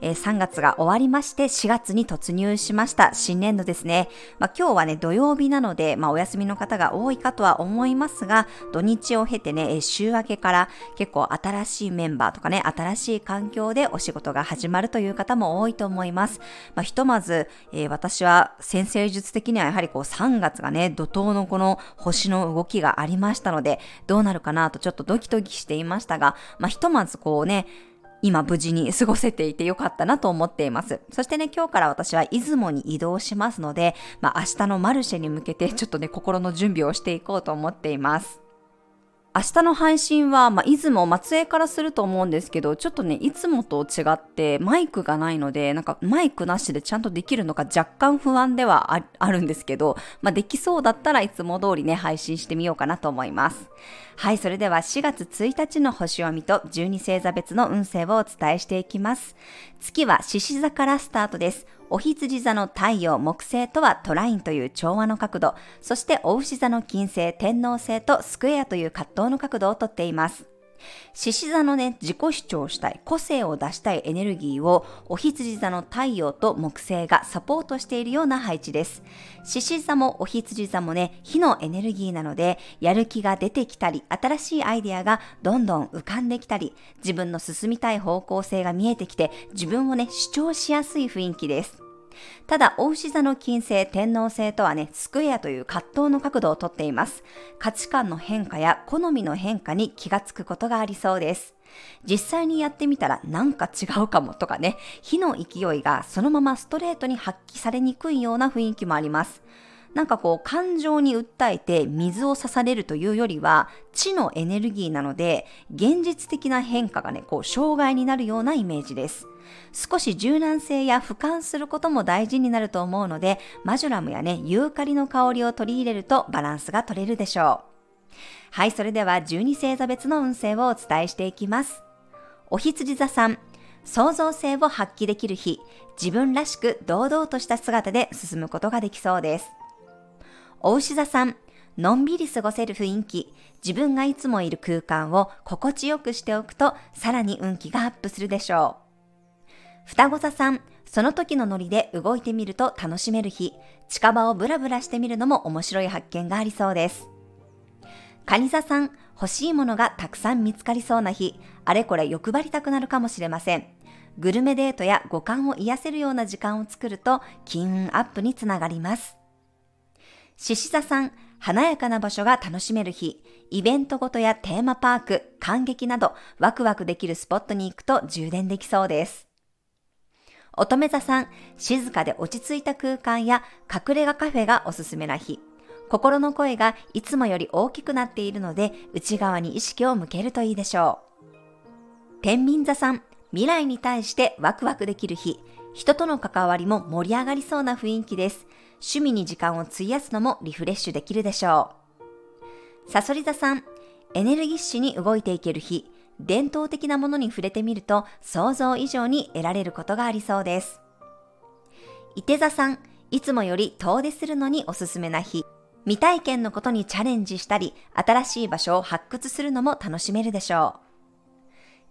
えー、3月が終わりまして4月に突入しました。新年度ですね。まあ、今日はね、土曜日なので、まあ、お休みの方が多いかとは思いますが、土日を経てね、週明けから結構新しいメンバーとかね、新しい環境でお仕事が始まるという方も多いと思います。まあ、ひとまず、えー、私は先生術的にはやはりこう3月がね、怒涛のこの星の動きがありましたので、どうなるかなとちょっとドキドキしていましたが、まあ、ひとまずこうね、今無事に過ごせていてよかったなと思っています。そしてね、今日から私は出雲に移動しますので、まあ明日のマルシェに向けてちょっとね、心の準備をしていこうと思っています。明日の配信は、まあ、出雲、松江からすると思うんですけど、ちょっとね、いつもと違ってマイクがないので、なんかマイクなしでちゃんとできるのか若干不安ではあるんですけど、まあ、できそうだったらいつも通りね、配信してみようかなと思います。はい、それでは4月1日の星読みと12星座別の運勢をお伝えしていきます。月は獅子座からスタートです。お羊座の太陽、木星とはトラインという調和の角度、そしてお牛座の金星、天王星とスクエアという葛藤の角度をとっています。獅子座のね、自己主張したい、個性を出したいエネルギーを、お羊座の太陽と木星がサポートしているような配置です。獅子座もお羊座もね、火のエネルギーなので、やる気が出てきたり、新しいアイデアがどんどん浮かんできたり、自分の進みたい方向性が見えてきて、自分をね、主張しやすい雰囲気です。ただ、お牛座の金星、天王星とはね、スクエアという葛藤の角度をとっています。価値観の変化や好みの変化に気がつくことがありそうです。実際にやってみたらなんか違うかもとかね、火の勢いがそのままストレートに発揮されにくいような雰囲気もあります。なんかこう感情に訴えて水を刺されるというよりは地のエネルギーなので現実的な変化がね、こう障害になるようなイメージです。少し柔軟性や俯瞰することも大事になると思うので、マジュラムやね、ユーカリの香りを取り入れるとバランスが取れるでしょう。はい、それでは12星座別の運勢をお伝えしていきます。お羊座さん、創造性を発揮できる日、自分らしく堂々とした姿で進むことができそうです。お牛座さん、のんびり過ごせる雰囲気、自分がいつもいる空間を心地よくしておくと、さらに運気がアップするでしょう。双子座さん、その時のノリで動いてみると楽しめる日、近場をブラブラしてみるのも面白い発見がありそうです。蟹座さん、欲しいものがたくさん見つかりそうな日、あれこれ欲張りたくなるかもしれません。グルメデートや五感を癒せるような時間を作ると金運アップにつながります。獅子座さん、華やかな場所が楽しめる日、イベントごとやテーマパーク、感激などワクワクできるスポットに行くと充電できそうです。乙女座さん、静かで落ち着いた空間や隠れ家カフェがおすすめな日。心の声がいつもより大きくなっているので、内側に意識を向けるといいでしょう。天秤座さん、未来に対してワクワクできる日。人との関わりも盛り上がりそうな雰囲気です。趣味に時間を費やすのもリフレッシュできるでしょう。サソリ座さん、エネルギッシュに動いていける日。伝統的なものに触れてみると想像以上に得られることがありそうです。伊手座さん、いつもより遠出するのにおすすめな日。未体験のことにチャレンジしたり、新しい場所を発掘するのも楽しめるでしょう。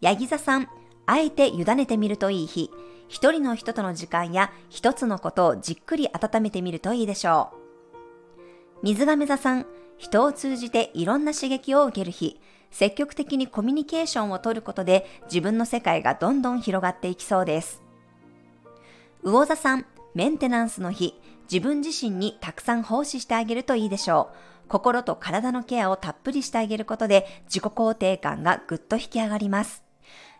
ヤギ座さん、あえて委ねてみるといい日。一人の人との時間や一つのことをじっくり温めてみるといいでしょう。水亀座さん、人を通じていろんな刺激を受ける日。積極的にコミュニケーションをとることで自分の世界がどんどん広がっていきそうです。魚座さん、メンテナンスの日、自分自身にたくさん奉仕してあげるといいでしょう。心と体のケアをたっぷりしてあげることで自己肯定感がぐっと引き上がります。